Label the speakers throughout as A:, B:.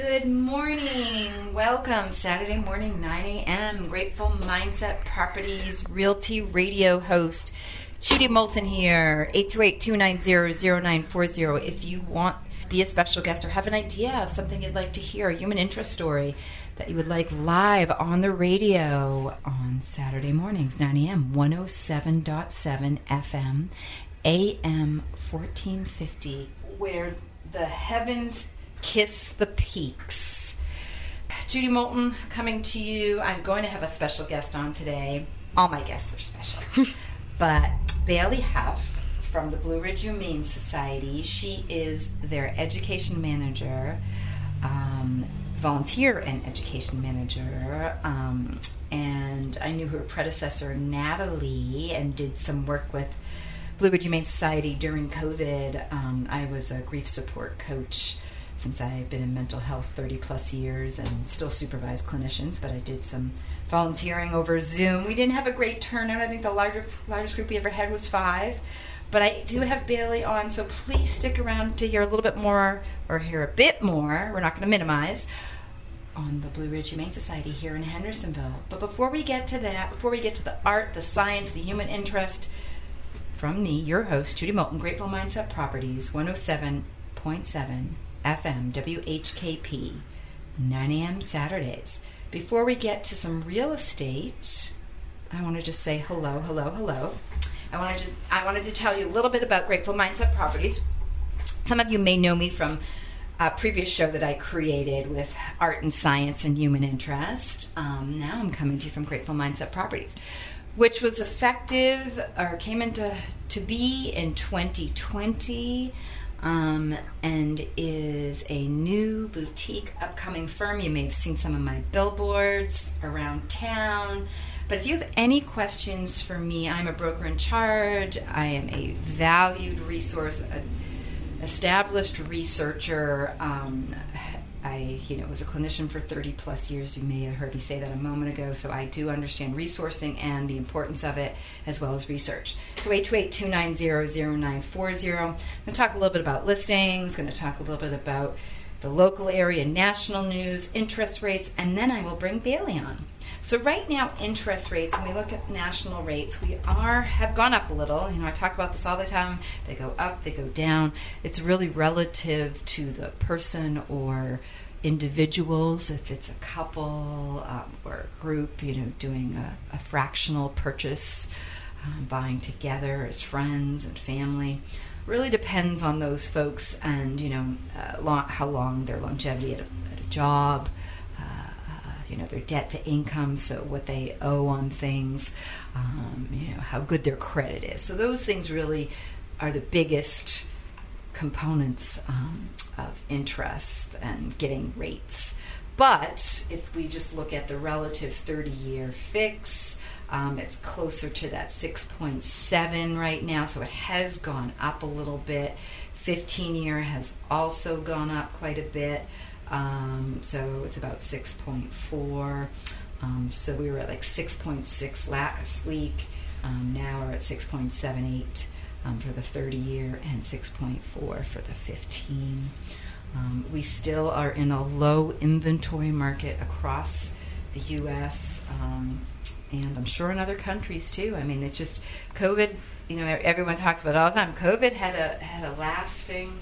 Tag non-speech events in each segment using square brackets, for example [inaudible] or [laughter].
A: Good morning. Welcome. Saturday morning, 9 a.m. Grateful Mindset Properties Realty Radio host. Judi Moolten here, 828-290-0940. If you want to be a special guest or have an idea of something you'd like to hear, a human interest story that you would like live on the radio on Saturday mornings, 9 a.m., 107.7 FM, AM 1450, where the heavens kiss the peaks. Judi Moolten coming to you. I'm going to have a special guest on today. All my guests are special. [laughs] but Baylee Huff from the Blue Ridge Humane Society, she is their education manager, um, volunteer and education manager. Um, and I knew her predecessor, Natalie, and did some work with Blue Ridge Humane Society during COVID. Um, I was a grief support coach since I've been in mental health 30 plus years and still supervise clinicians, but I did some volunteering over Zoom. We didn't have a great turnout. I think the larger, largest group we ever had was five. But I do have Baylee on, so please stick around to hear a little bit more or hear a bit more. We're not going to minimize on the Blue Ridge Humane Society here in Hendersonville. But before we get to that, before we get to the art, the science, the human interest, from me, your host, Judi Moolten, Grateful Mindset Properties, 107.7 FM, WHKP, 9 a.m. Saturdays. Before we get to some real estate, I want to just say hello, hello, hello. I wanted to I wanted to tell you a little bit about Grateful Mindset Properties. Some of you may know me from a previous show that I created with art and science and human interest. Um, now I'm coming to you from Grateful Mindset Properties, which was effective or came into to be in 2020 um, and is a new boutique upcoming firm. You may have seen some of my billboards around town. But if you have any questions for me, I'm a broker in charge. I am a valued resource, a established researcher. Um, I, you know, was a clinician for 30 plus years. You may have heard me say that a moment ago. So I do understand resourcing and the importance of it, as well as research. So 828-290-0940. I'm going to talk a little bit about listings. Going to talk a little bit about the local area, national news, interest rates, and then I will bring Baylee on. So right now, interest rates, when we look at national rates, we are have gone up a little. You know, I talk about this all the time. They go up, they go down. It's really relative to the person or individuals, if it's a couple um, or a group, you know, doing a, a fractional purchase, um, buying together as friends and family. Really depends on those folks and, you know, uh, long, how long their longevity at a, at a job, you know their debt to income, so what they owe on things, um, you know how good their credit is. So those things really are the biggest components um, of interest and getting rates. But if we just look at the relative 30 year fix, um, it's closer to that 6.7 right now, so it has gone up a little bit. 15 year has also gone up quite a bit. Um, so it's about 6.4. Um, so we were at like 6.6 last week. Um, now we're at 6.78 um, for the 30 year and 6.4 for the 15. Um, we still are in a low inventory market across the U.S. Um, and I'm sure in other countries too. I mean, it's just COVID. You know, everyone talks about all the time. COVID had a had a lasting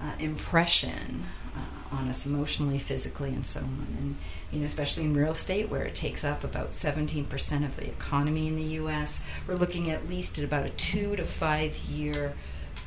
A: uh, impression on us emotionally, physically, and so on. And you know, especially in real estate, where it takes up about 17% of the economy in the U.S., we're looking at least at about a two to five year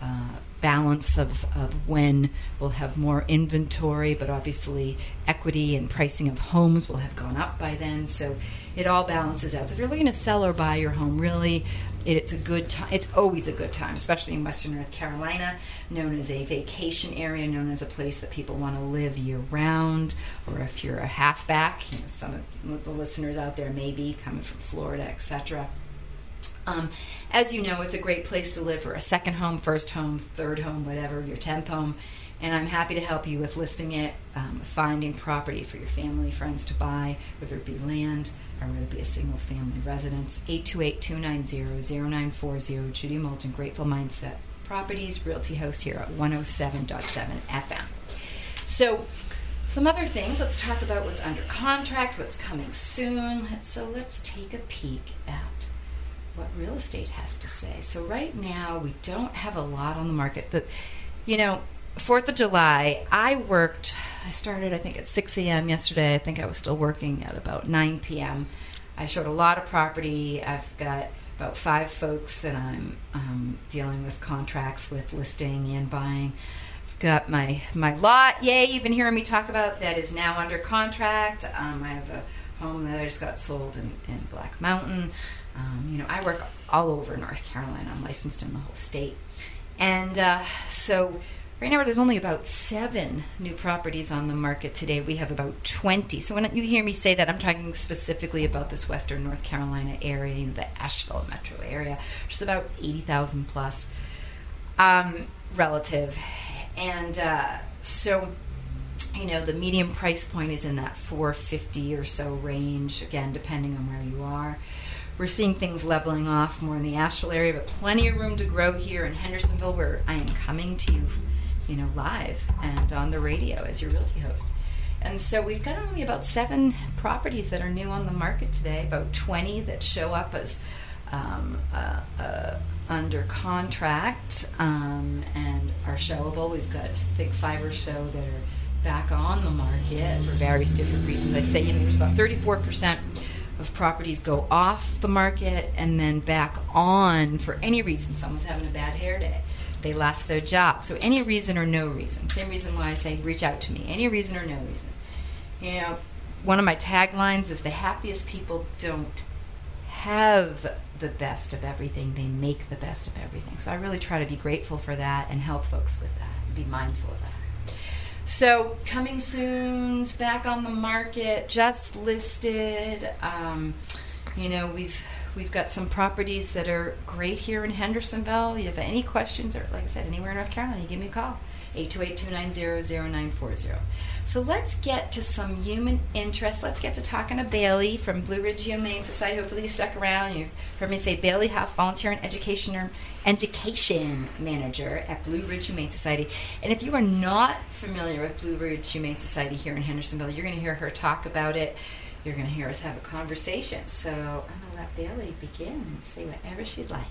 A: uh, balance of, of when we'll have more inventory, but obviously equity and pricing of homes will have gone up by then. So it all balances out. So if you're looking to sell or buy your home, really, it's a good time. It's always a good time, especially in Western North Carolina, known as a vacation area, known as a place that people want to live year round. Or if you're a halfback, you know, some of the listeners out there may be coming from Florida, etc. Um, as you know, it's a great place to live for a second home, first home, third home, whatever, your 10th home. And I'm happy to help you with listing it, um, finding property for your family, friends to buy, whether it be land or whether it be a single family residence. 828 290 0940. Judi Moolten, Grateful Mindset Properties, Realty host here at 107.7 FM. So, some other things. Let's talk about what's under contract, what's coming soon. So let's take a peek at what real estate has to say. So right now we don't have a lot on the market. The, you know, Fourth of July, I worked. I started, I think, at 6 a.m. yesterday. I think I was still working at about 9 p.m. I showed a lot of property. I've got about five folks that I'm um, dealing with contracts with, listing and buying. I've got my my lot. Yay! You've been hearing me talk about that is now under contract. Um, I have a home that I just got sold in, in Black Mountain. Um, you know, I work all over North Carolina. I'm licensed in the whole state, and uh, so Right now, there's only about seven new properties on the market today. We have about 20. So when you hear me say that, I'm talking specifically about this Western North Carolina area, the Asheville metro area, which is about 80,000 plus um, relative. And uh, so, you know, the medium price point is in that 450 or so range, again, depending on where you are. We're seeing things leveling off more in the Asheville area, but plenty of room to grow here in Hendersonville, where I am coming to you you know, live and on the radio as your realty host. And so we've got only about seven properties that are new on the market today, about 20 that show up as um, uh, uh, under contract um, and are showable. We've got, I think, five or so that are back on the market for various different reasons. I say, you know, there's about 34% of properties go off the market and then back on for any reason. Someone's having a bad hair day they lost their job. So any reason or no reason. Same reason why I say reach out to me. Any reason or no reason. You know, one of my taglines is the happiest people don't have the best of everything, they make the best of everything. So I really try to be grateful for that and help folks with that be mindful of that. So coming soon, back on the market, just listed. Um, you know, we've We've got some properties that are great here in Hendersonville. You have any questions, or like I said, anywhere in North Carolina, you give me a call. 828-290-0940. So let's get to some human interest. Let's get to talking to Baylee from Blue Ridge Humane Society. Hopefully you stuck around. You've heard me say Baylee Huff, volunteer and education education manager at Blue Ridge Humane Society. And if you are not familiar with Blue Ridge Humane Society here in Hendersonville, you're going to hear her talk about it you're going to hear us have a conversation. So I'm going to let Baylee begin and say whatever she'd like.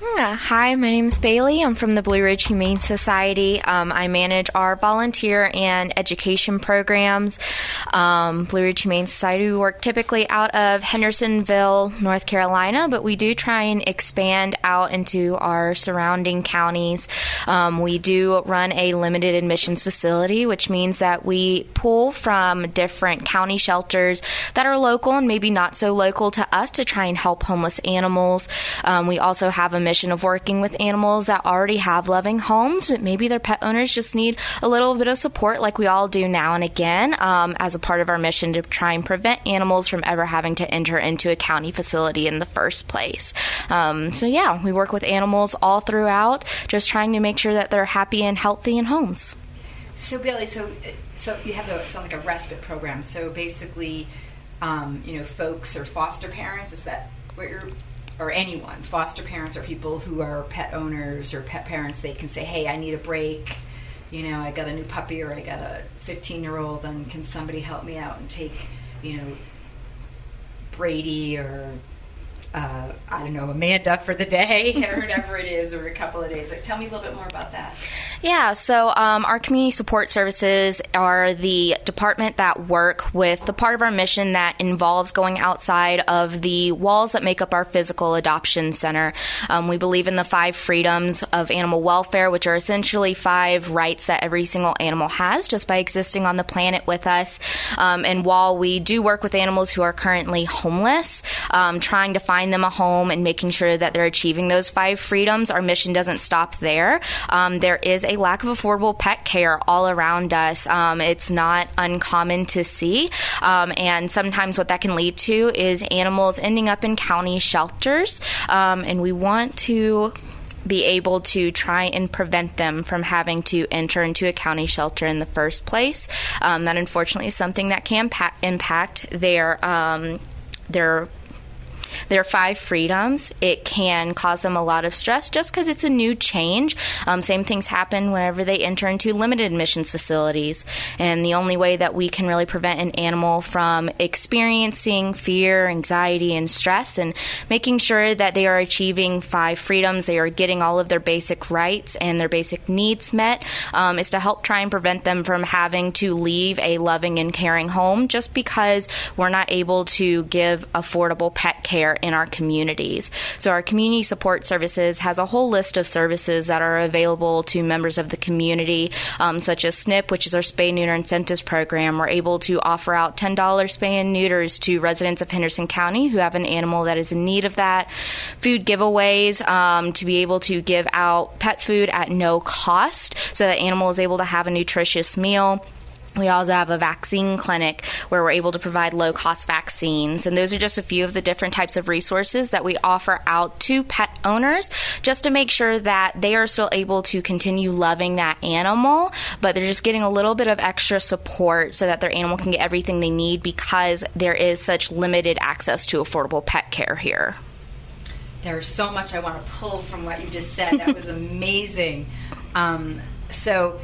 B: Hi, my name is Baylee. I'm from the Blue Ridge Humane Society. Um, I manage our volunteer and education programs. Um, Blue Ridge Humane Society, we work typically out of Hendersonville, North Carolina, but we do try and expand out into our surrounding counties. Um, we do run a limited admissions facility, which means that we pull from different county shelters that are local and maybe not so local to us to try and help homeless animals. Um, we also have a mission of working with animals that already have loving homes, maybe their pet owners just need a little bit of support, like we all do now and again, um, as a part of our mission to try and prevent animals from ever having to enter into a county facility in the first place. Um, so, yeah, we work with animals all throughout, just trying to make sure that they're happy and healthy in homes.
A: So, Billy, so so you have a sounds like a respite program. So basically, um, you know, folks or foster parents is that what you're or anyone, foster parents or people who are pet owners or pet parents, they can say, "Hey, I need a break. You know, I got a new puppy or I got a 15 year old, and can somebody help me out and take, you know, Brady or uh, I don't know, Amanda for the day [laughs] or whatever it is, or a couple of days. Like, tell me a little bit more about that.
B: Yeah, so um, our community support services are the department that work with the part of our mission that involves going outside of the walls that make up our physical adoption center. Um, we believe in the five freedoms of animal welfare, which are essentially five rights that every single animal has just by existing on the planet with us. Um, and while we do work with animals who are currently homeless, um, trying to find them a home and making sure that they're achieving those five freedoms, our mission doesn't stop there. Um, there is a lack of affordable pet care all around us. Um, it's not uncommon to see. Um, and sometimes what that can lead to is animals ending up in county shelters. Um, and we want to be able to try and prevent them from having to enter into a county shelter in the first place. Um, that unfortunately is something that can pa- impact their um, their their five freedoms, it can cause them a lot of stress just because it's a new change. Um, same things happen whenever they enter into limited admissions facilities. And the only way that we can really prevent an animal from experiencing fear, anxiety, and stress and making sure that they are achieving five freedoms, they are getting all of their basic rights and their basic needs met, um, is to help try and prevent them from having to leave a loving and caring home just because we're not able to give affordable pet care in our communities. So, our community support services has a whole list of services that are available to members of the community, um, such as SNP, which is our spay neuter incentives program. We're able to offer out $10 spay and neuters to residents of Henderson County who have an animal that is in need of that. Food giveaways um, to be able to give out pet food at no cost so that animal is able to have a nutritious meal. We also have a vaccine clinic where we're able to provide low cost vaccines. And those are just a few of the different types of resources that we offer out to pet owners just to make sure that they are still able to continue loving that animal, but they're just getting a little bit of extra support so that their animal can get everything they need because there is such limited access to affordable pet care here.
A: There's so much I want to pull from what you just said. That was [laughs] amazing. Um, so,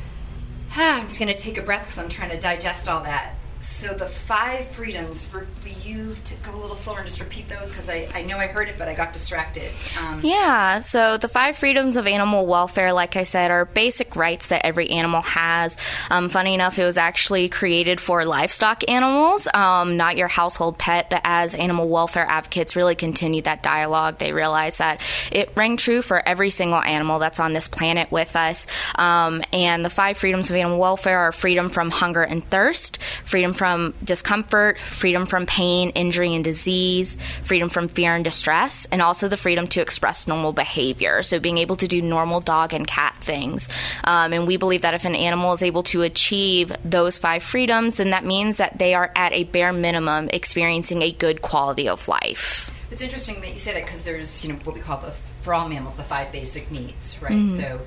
A: [sighs] I'm just going to take a breath because I'm trying to digest all that. So the five freedoms, for you to go a little slower and just repeat those because I, I know I heard it, but I got distracted.
B: Um, yeah, so the five freedoms of animal welfare, like I said, are basic rights that every animal has. Um, funny enough, it was actually created for livestock animals, um, not your household pet, but as animal welfare advocates really continued that dialogue, they realized that it rang true for every single animal that's on this planet with us. Um, and the five freedoms of animal welfare are freedom from hunger and thirst, freedom from discomfort, freedom from pain, injury, and disease, freedom from fear and distress, and also the freedom to express normal behavior. So, being able to do normal dog and cat things. Um, and we believe that if an animal is able to achieve those five freedoms, then that means that they are at a bare minimum experiencing a good quality of life.
A: It's interesting that you say that because there's, you know, what we call the, for all mammals, the five basic needs, right? Mm-hmm. So,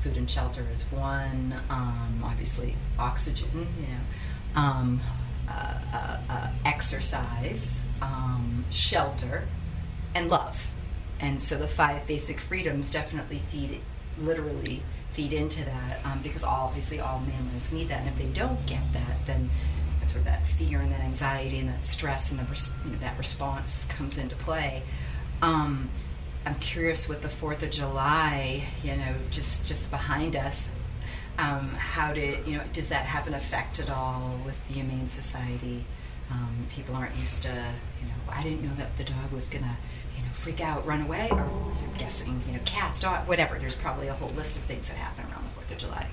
A: food and shelter is one, um, obviously, oxygen, you know um, uh, uh, uh, exercise, um, shelter, and love. And so the five basic freedoms definitely feed, literally feed into that um, because obviously all mammals need that. And if they don't get that, then that's where that fear and that anxiety and that stress and the res- you know, that response comes into play. Um, I'm curious with the Fourth of July, you know, just just behind us, um, how did you know? Does that have an effect at all with the Humane Society? Um, people aren't used to, you know. I didn't know that the dog was gonna, you know, freak out, run away, or you're guessing, you know, cats, dog, whatever. There's probably a whole list of things that happen around of July.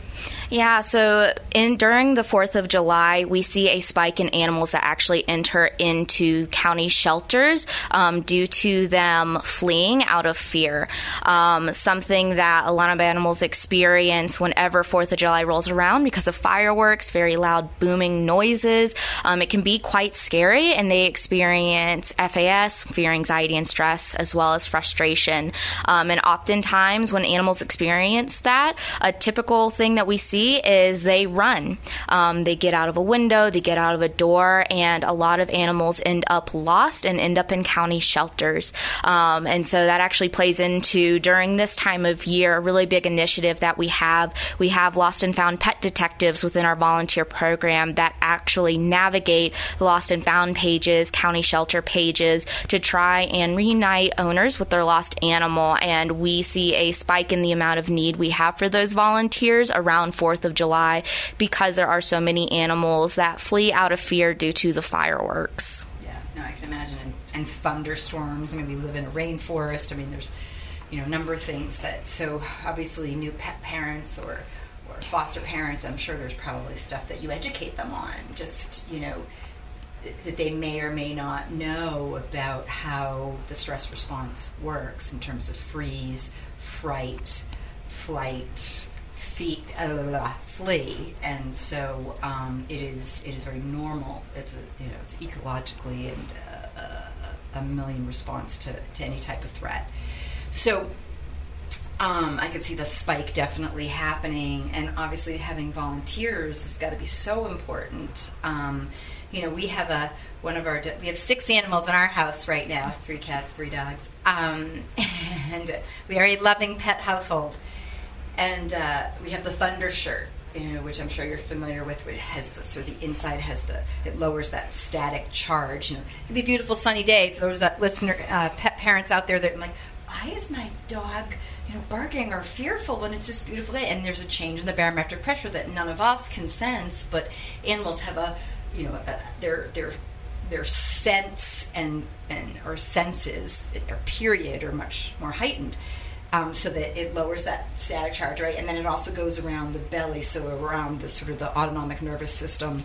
B: Yeah, so in during the 4th of July, we see a spike in animals that actually enter into county shelters um, due to them fleeing out of fear. Um, something that a lot of animals experience whenever 4th of July rolls around because of fireworks, very loud booming noises. Um, it can be quite scary, and they experience FAS, fear, anxiety, and stress, as well as frustration. Um, and oftentimes, when animals experience that, a typical thing that we see is they run. Um, they get out of a window, they get out of a door, and a lot of animals end up lost and end up in county shelters. Um, and so that actually plays into during this time of year a really big initiative that we have. We have lost and found pet detectives within our volunteer program that actually navigate lost and found pages, county shelter pages to try and reunite owners with their lost animal. And we see a spike in the amount of need we have for those volunteers around 4th of July because there are so many animals that flee out of fear due to the fireworks.
A: Yeah, no, I can imagine. And, and thunderstorms. I mean, we live in a rainforest. I mean, there's you know a number of things that. So obviously, new pet parents or or foster parents. I'm sure there's probably stuff that you educate them on. Just you know that they may or may not know about how the stress response works in terms of freeze, fright, flight, fee, uh, flee, and so um, it is it is very normal. It's a you know it's ecologically and uh, a million response to, to any type of threat. So um, I could see the spike definitely happening, and obviously having volunteers has got to be so important. Um, you know, we have a one of our we have six animals in our house right now: three cats, three dogs, um, [laughs] and we are a loving pet household. And uh, we have the Thunder shirt, you know, which I'm sure you're familiar with. Which has the sort of the inside has the it lowers that static charge. You know, it can be a beautiful sunny day for those that listener uh, pet parents out there that are like, why is my dog you know barking or fearful when it's just beautiful day? And there's a change in the barometric pressure that none of us can sense, but animals have a you know a, their their their sense and and or senses or period are much more heightened um, so that it lowers that static charge, right? And then it also goes around the belly, so around the sort of the autonomic nervous system,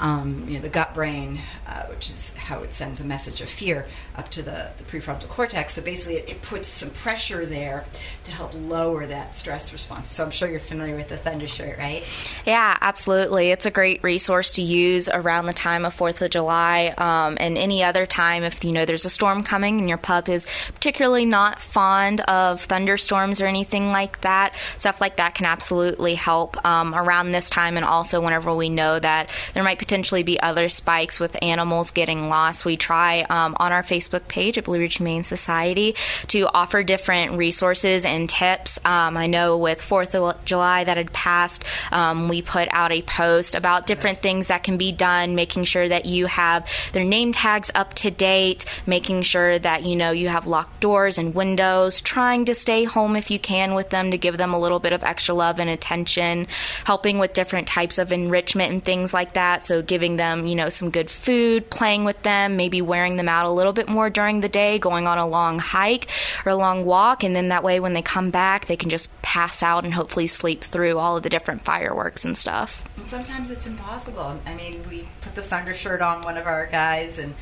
A: um, you know, the gut brain, uh, which is how it sends a message of fear up to the, the prefrontal cortex. So basically, it, it, puts some pressure there to help lower that stress response. So I'm sure you're familiar with the Thunder Shirt, right?
B: Yeah, absolutely. It's a great resource to use around the time of Fourth of July um, and any other time if you know there's a storm coming and your pup is particularly not fond of thunderstorms or anything like that. Stuff like that can absolutely help um, around this time, and also whenever we know that there might potentially be other spikes with animals getting lost. We try um, on our Facebook page at Blue Ridge Humane Society to offer different resources and tips. Um, I know with Fourth of July that had passed, um, we put out a post about different things that can be done, making sure that you have their name tags up to date, making sure that you know you have locked doors and windows, trying to stay home if you can with them to give them a little bit of extra love and attention, helping with different types of enrichment and things like that. So giving them, you know, some good food, playing with them, maybe wearing them out a little bit more during the day, going on a long hike or a long walk. And then that way, when they come back, they can just pass out and hopefully sleep through all of the different fireworks and stuff.
A: Sometimes it's impossible. I mean, we put the thunder shirt on one of our guys and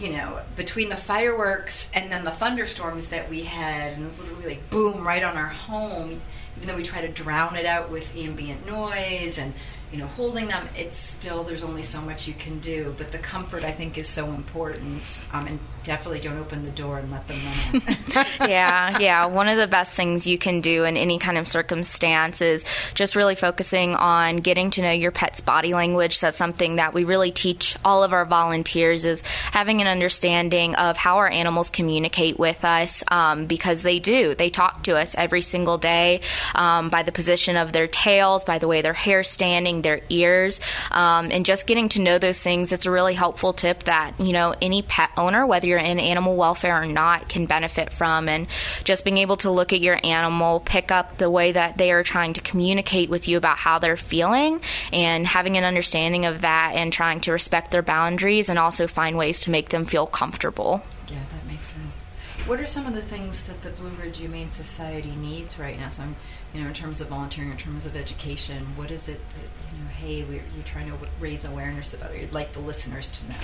A: you know, between the fireworks and then the thunderstorms that we had, and it was literally like boom right on our home, even though we try to drown it out with ambient noise and you know, holding them, it's still there's only so much you can do. But the comfort I think is so important, um, and definitely don't open the door and let them run [laughs]
B: yeah, yeah. One of the best things you can do in any kind of circumstance is just really focusing on getting to know your pet's body language. That's something that we really teach all of our volunteers is having an understanding of how our animals communicate with us um, because they do. They talk to us every single day um, by the position of their tails, by the way their hair standing, their ears, um, and just getting to know those things. It's a really helpful tip that you know any pet owner, whether you're in animal welfare or not, can benefit from. And just being able to look at your animal, pick up the way that they are trying to communicate with you about how they're feeling, and having an understanding of that and trying to respect their boundaries and also find ways to make them feel comfortable.
A: Yeah, that makes sense. What are some of the things that the Blue Ridge Humane Society needs right now? So I'm you know, in terms of volunteering, in terms of education, what is it that, you know, hey, we're, you're trying to raise awareness about it? You'd like the listeners to know.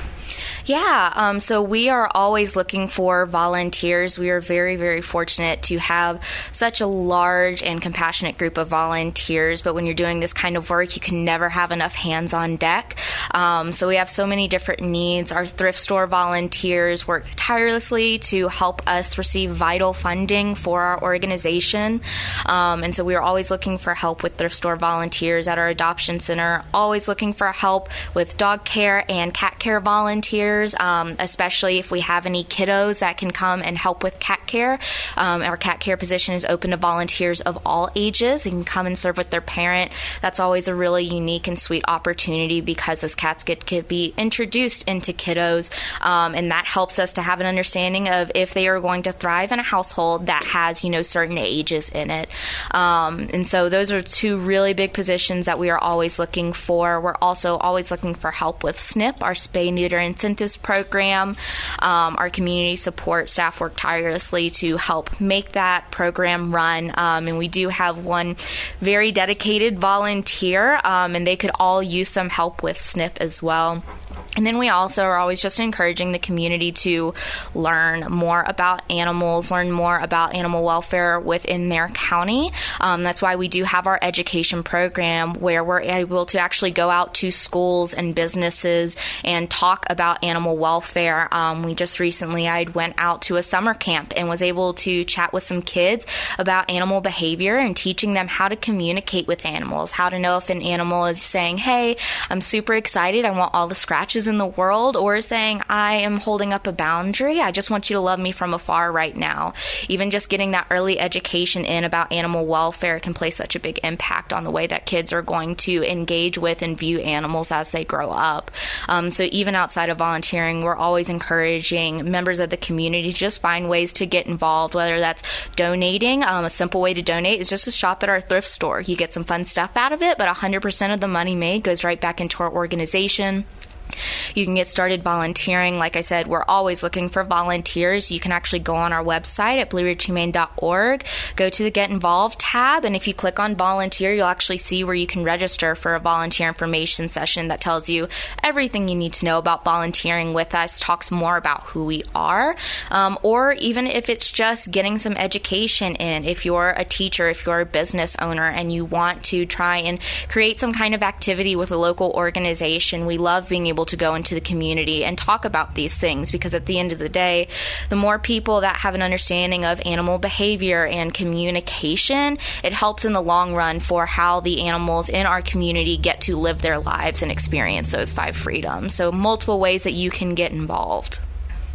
B: Yeah, um, so we are always looking for volunteers. We are very, very fortunate to have such a large and compassionate group of volunteers. But when you're doing this kind of work, you can never have enough hands on deck. Um, so we have so many different needs. Our thrift store volunteers work tirelessly to help us receive vital funding for our organization. Um, and so we are always looking for help with thrift store volunteers at our adoption center, always looking for help with dog care and cat care volunteers, um, especially if we have any kiddos that can come and help with cat care. Um, our cat care position is open to volunteers of all ages. They can come and serve with their parent. That's always a really unique and sweet opportunity because those cats get to be introduced into kiddos, um, and that helps us to have an understanding of if they are going to thrive in a household that has, you know, certain ages in it. Um, um, and so those are two really big positions that we are always looking for. We're also always looking for help with SNP, our spay neuter incentives program. Um, our community support staff work tirelessly to help make that program run. Um, and we do have one very dedicated volunteer, um, and they could all use some help with SNP as well. And then we also are always just encouraging the community to learn more about animals, learn more about animal welfare within their county. Um, that's why we do have our education program where we're able to actually go out to schools and businesses and talk about animal welfare. Um, we just recently I went out to a summer camp and was able to chat with some kids about animal behavior and teaching them how to communicate with animals, how to know if an animal is saying, "Hey, I'm super excited. I want all the scratches." In the world or saying, I am holding up a boundary. I just want you to love me from afar right now. Even just getting that early education in about animal welfare can play such a big impact on the way that kids are going to engage with and view animals as they grow up. Um, so even outside of volunteering, we're always encouraging members of the community to just find ways to get involved, whether that's donating. Um, a simple way to donate is just to shop at our thrift store. You get some fun stuff out of it, but 100% of the money made goes right back into our organization. You can get started volunteering. Like I said, we're always looking for volunteers. You can actually go on our website at blueridgehumane.org, go to the Get Involved tab, and if you click on volunteer, you'll actually see where you can register for a volunteer information session that tells you everything you need to know about volunteering with us, talks more about who we are, um, or even if it's just getting some education in. If you're a teacher, if you're a business owner, and you want to try and create some kind of activity with a local organization, we love being able able to go into the community and talk about these things because at the end of the day, the more people that have an understanding of animal behavior and communication, it helps in the long run for how the animals in our community get to live their lives and experience those five freedoms. So, multiple ways that you can get involved.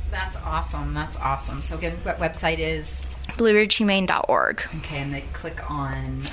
A: That's awesome. That's awesome. So, again, what website is?
B: BlueRidgeHumane.org.
A: Okay, and they click on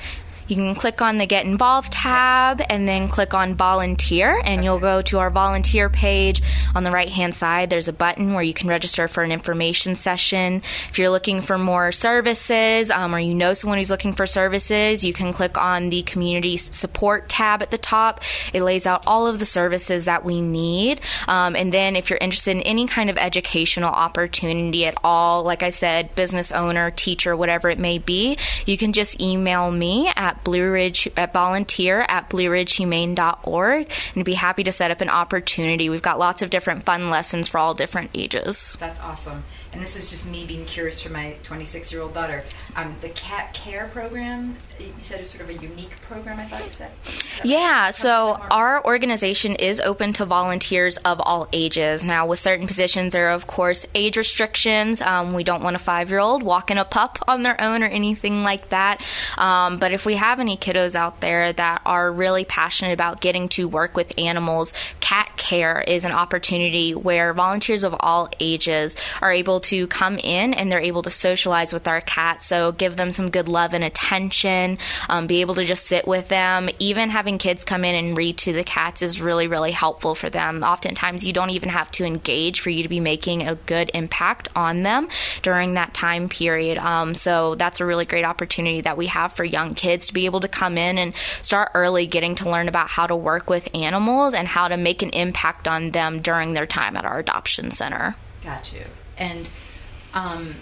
B: you can click on the Get Involved tab and then click on Volunteer, and you'll go to our volunteer page. On the right hand side, there's a button where you can register for an information session. If you're looking for more services um, or you know someone who's looking for services, you can click on the Community Support tab at the top. It lays out all of the services that we need. Um, and then if you're interested in any kind of educational opportunity at all, like I said, business owner, teacher, whatever it may be, you can just email me at Blue Ridge at volunteer at blueridgehumane.org and be happy to set up an opportunity. We've got lots of different fun lessons for all different ages.
A: That's awesome. And this is just me being curious for my 26 year old daughter. Um, the cat care program, you said is sort of a unique program, I thought you said.
B: Yeah, so our organization is open to volunteers of all ages. Now, with certain positions, there are, of course, age restrictions. Um, we don't want a five year old walking a pup on their own or anything like that. Um, but if we have any kiddos out there that are really passionate about getting to work with animals, cat care is an opportunity where volunteers of all ages are able to come in and they're able to socialize with our cats. So give them some good love and attention, um, be able to just sit with them. Even having kids come in and read to the cats is really, really helpful for them. Oftentimes, you don't even have to engage for you to be making a good impact on them during that time period. Um, so that's a really great opportunity that we have for young kids to be able to come in and start early getting to learn about how to work with animals and how to make an impact on them during their time at our adoption center.
A: Got you. And um,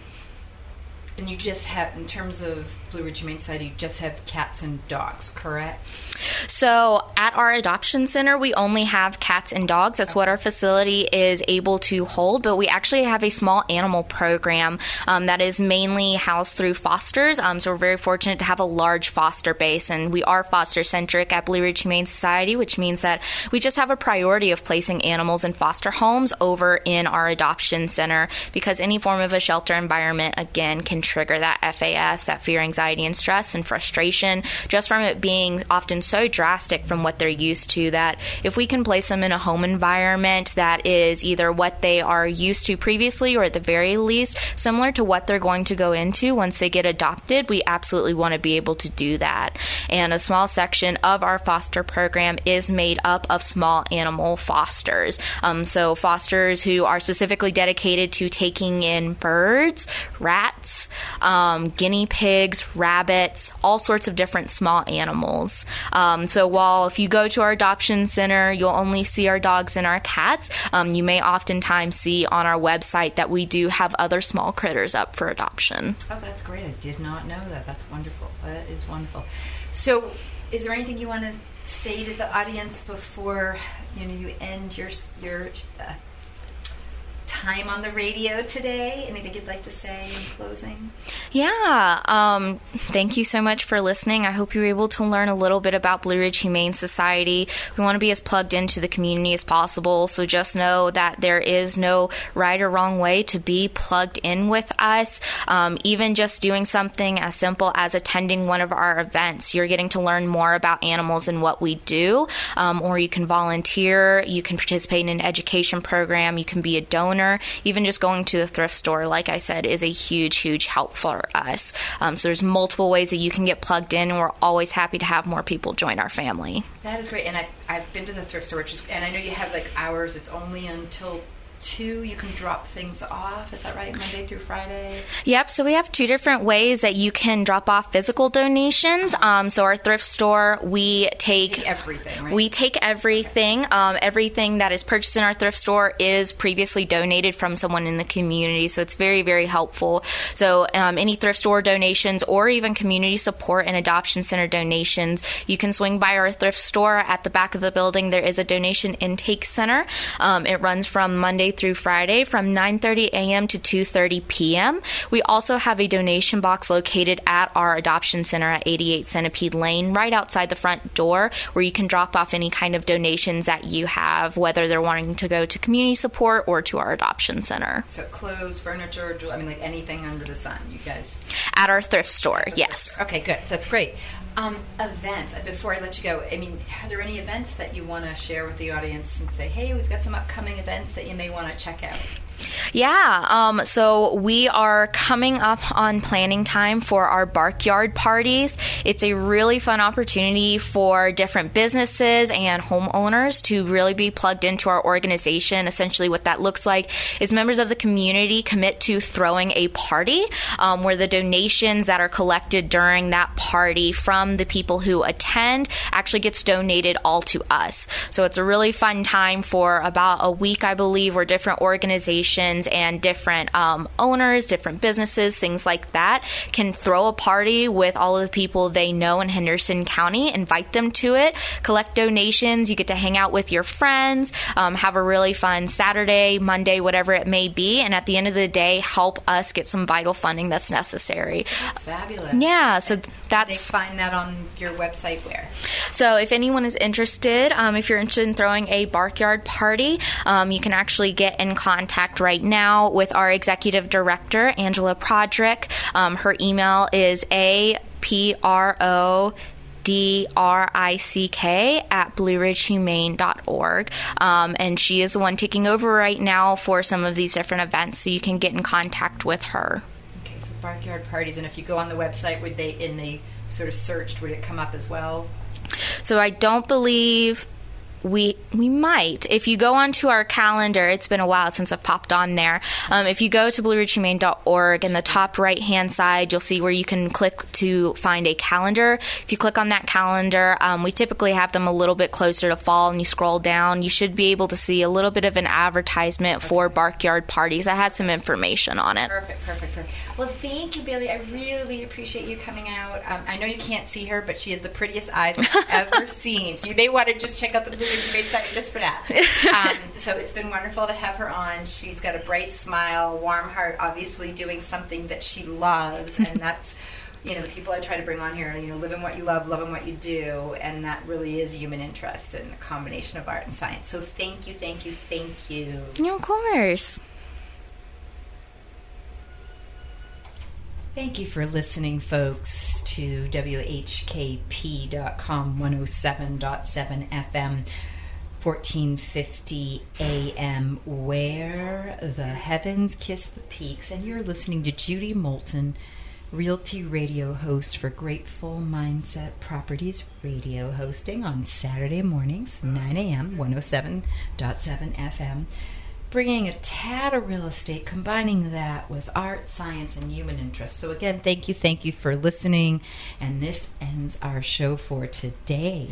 A: and you just have, in terms of Blue Ridge Humane Society, you just have cats and dogs, correct?
B: So at our adoption center, we only have cats and dogs. That's okay. what our facility is able to hold. But we actually have a small animal program um, that is mainly housed through fosters. Um, so we're very fortunate to have a large foster base, and we are foster centric at Blue Ridge Humane Society, which means that we just have a priority of placing animals in foster homes over in our adoption center because any form of a shelter environment, again, can trigger that FAS, that fear, anxiety, and stress and frustration, just from it being often so drastic from what they're used to that if we can place them in a home environment that is either what they are used to previously or at the very least similar to what they're going to go into once they get adopted, we absolutely want to be able to do that. And a small section of our foster program is made up of small animal fosters. Um, so, fosters who are specifically dedicated to taking in birds, rats, um, guinea pigs, rabbits, all sorts of different small animals. Um, so while if you go to our adoption center, you'll only see our dogs and our cats, um, you may oftentimes see on our website that we do have other small critters up for adoption.
A: Oh, that's great. I did not know that. That's wonderful. That is wonderful. So, is there anything you want to say to the audience before you know you end your your uh, time on the radio today? Anything you'd like to say in closing?
B: Yeah. Um, thank you so much for listening. I hope you were able to learn a little bit about Blue Ridge Humane Society. We want to be as plugged into the community as possible. So just know that there is no right or wrong way to be plugged in with us. Um, even just doing something as simple as attending one of our events, you're getting to learn more about animals and what we do. Um, or you can volunteer, you can participate in an education program, you can be a donor owner, even just going to the thrift store, like I said, is a huge, huge help for us. Um, so there's multiple ways that you can get plugged in, and we're always happy to have more people join our family.
A: That is great, and I, I've been to the thrift store, which is, and I know you have like hours. It's only until two you can drop things off. Is that right? Monday through friday?
B: Yep so we have two different ways that you can drop off physical donations. Um, so our thrift store we take,
A: take everything right?
B: we take everything. Okay. um, everything that is purchased in our thrift store is previously donated from someone in the community so it's very very helpful. So um, any thrift store donations or even community support and adoption center donations you can swing by our thrift store. At the back of the building there is a donation intake center. Um, it runs from monday Monday through Friday from 9:30 a.m. to 2:30 p.m. We also have a donation box located at our adoption center at 88 Centipede Lane, right outside the front door, where you can drop off any kind of donations that you have, whether they're wanting to go to community support or to our adoption center.
A: So clothes, furniture, jewelry, I mean, like anything under the sun, you guys.
B: At our thrift store, yes.
A: Okay, good. That's great. Um, events. Uh, before I let you go, I mean, are there any events that you want to share with the audience and say, hey, we've got some upcoming events that you may want to check out?
B: Yeah, um, so we are coming up on planning time for our Barkyard parties. It's a really fun opportunity for different businesses and homeowners to really be plugged into our organization. Essentially, what that looks like is members of the community commit to throwing a party um, where the donations that are collected during that party from the people who attend actually gets donated all to us. So it's a really fun time for about a week, I believe, where different organizations and different um, owners, different businesses, things like that, can throw a party with all of the people they know in Henderson County, invite them to it, collect donations. You get to hang out with your friends, um, have a really fun Saturday, Monday, whatever it may be, and at the end of the day, help us get some vital funding that's necessary.
A: That's fabulous.
B: Yeah, so that's.
A: They find that on your website where?
B: So if anyone is interested, um, if you're interested in throwing a barkyard party, um, you can actually get in contact right now with our executive director, Angela Prodrick. Um, her email is a p r o D R I C K at blueridgehumane.org. Um, and she is the one taking over right now for some of these different events, so you can get in contact with her.
A: Okay, so backyard parties. And if you go on the website, would they, in the sort of searched, would it come up as well?
B: So I don't believe we we might. If you go onto our calendar it's been a while since i've popped on there. Um, if you go to blueridgehumane.org in the top right hand side you'll see where you can click to find a calendar. If you click on that calendar um, we typically have them a little bit closer to fall and you scroll down you should be able to see a little bit of an advertisement for barkyard parties. I had some information on it.
A: Perfect perfect perfect well thank you baylee i really appreciate you coming out um, i know you can't see her but she has the prettiest eyes i've [laughs] ever seen so you may want to just check out the blue just for that. Um, [laughs] so it's been wonderful to have her on. She's got a bright smile, warm heart, obviously doing something that she loves, and [laughs] that's you know the people I try to bring on here. You know, living what you love, loving what you do, and that really is human interest and a combination of art and science. So thank you, thank you, thank you.
B: Of course.
A: Thank you for listening, folks, to WHKP.com 107.7 FM. 1450 AM, where the heavens kiss the peaks. And you're listening to Judi Moolten, Realty Radio host for Grateful Mindset Properties Radio hosting on Saturday mornings, 9 a.m., 107.7 FM bringing a tad of real estate, combining that with art, science, and human interest. So, again, thank you, thank you for listening. And this ends our show for today.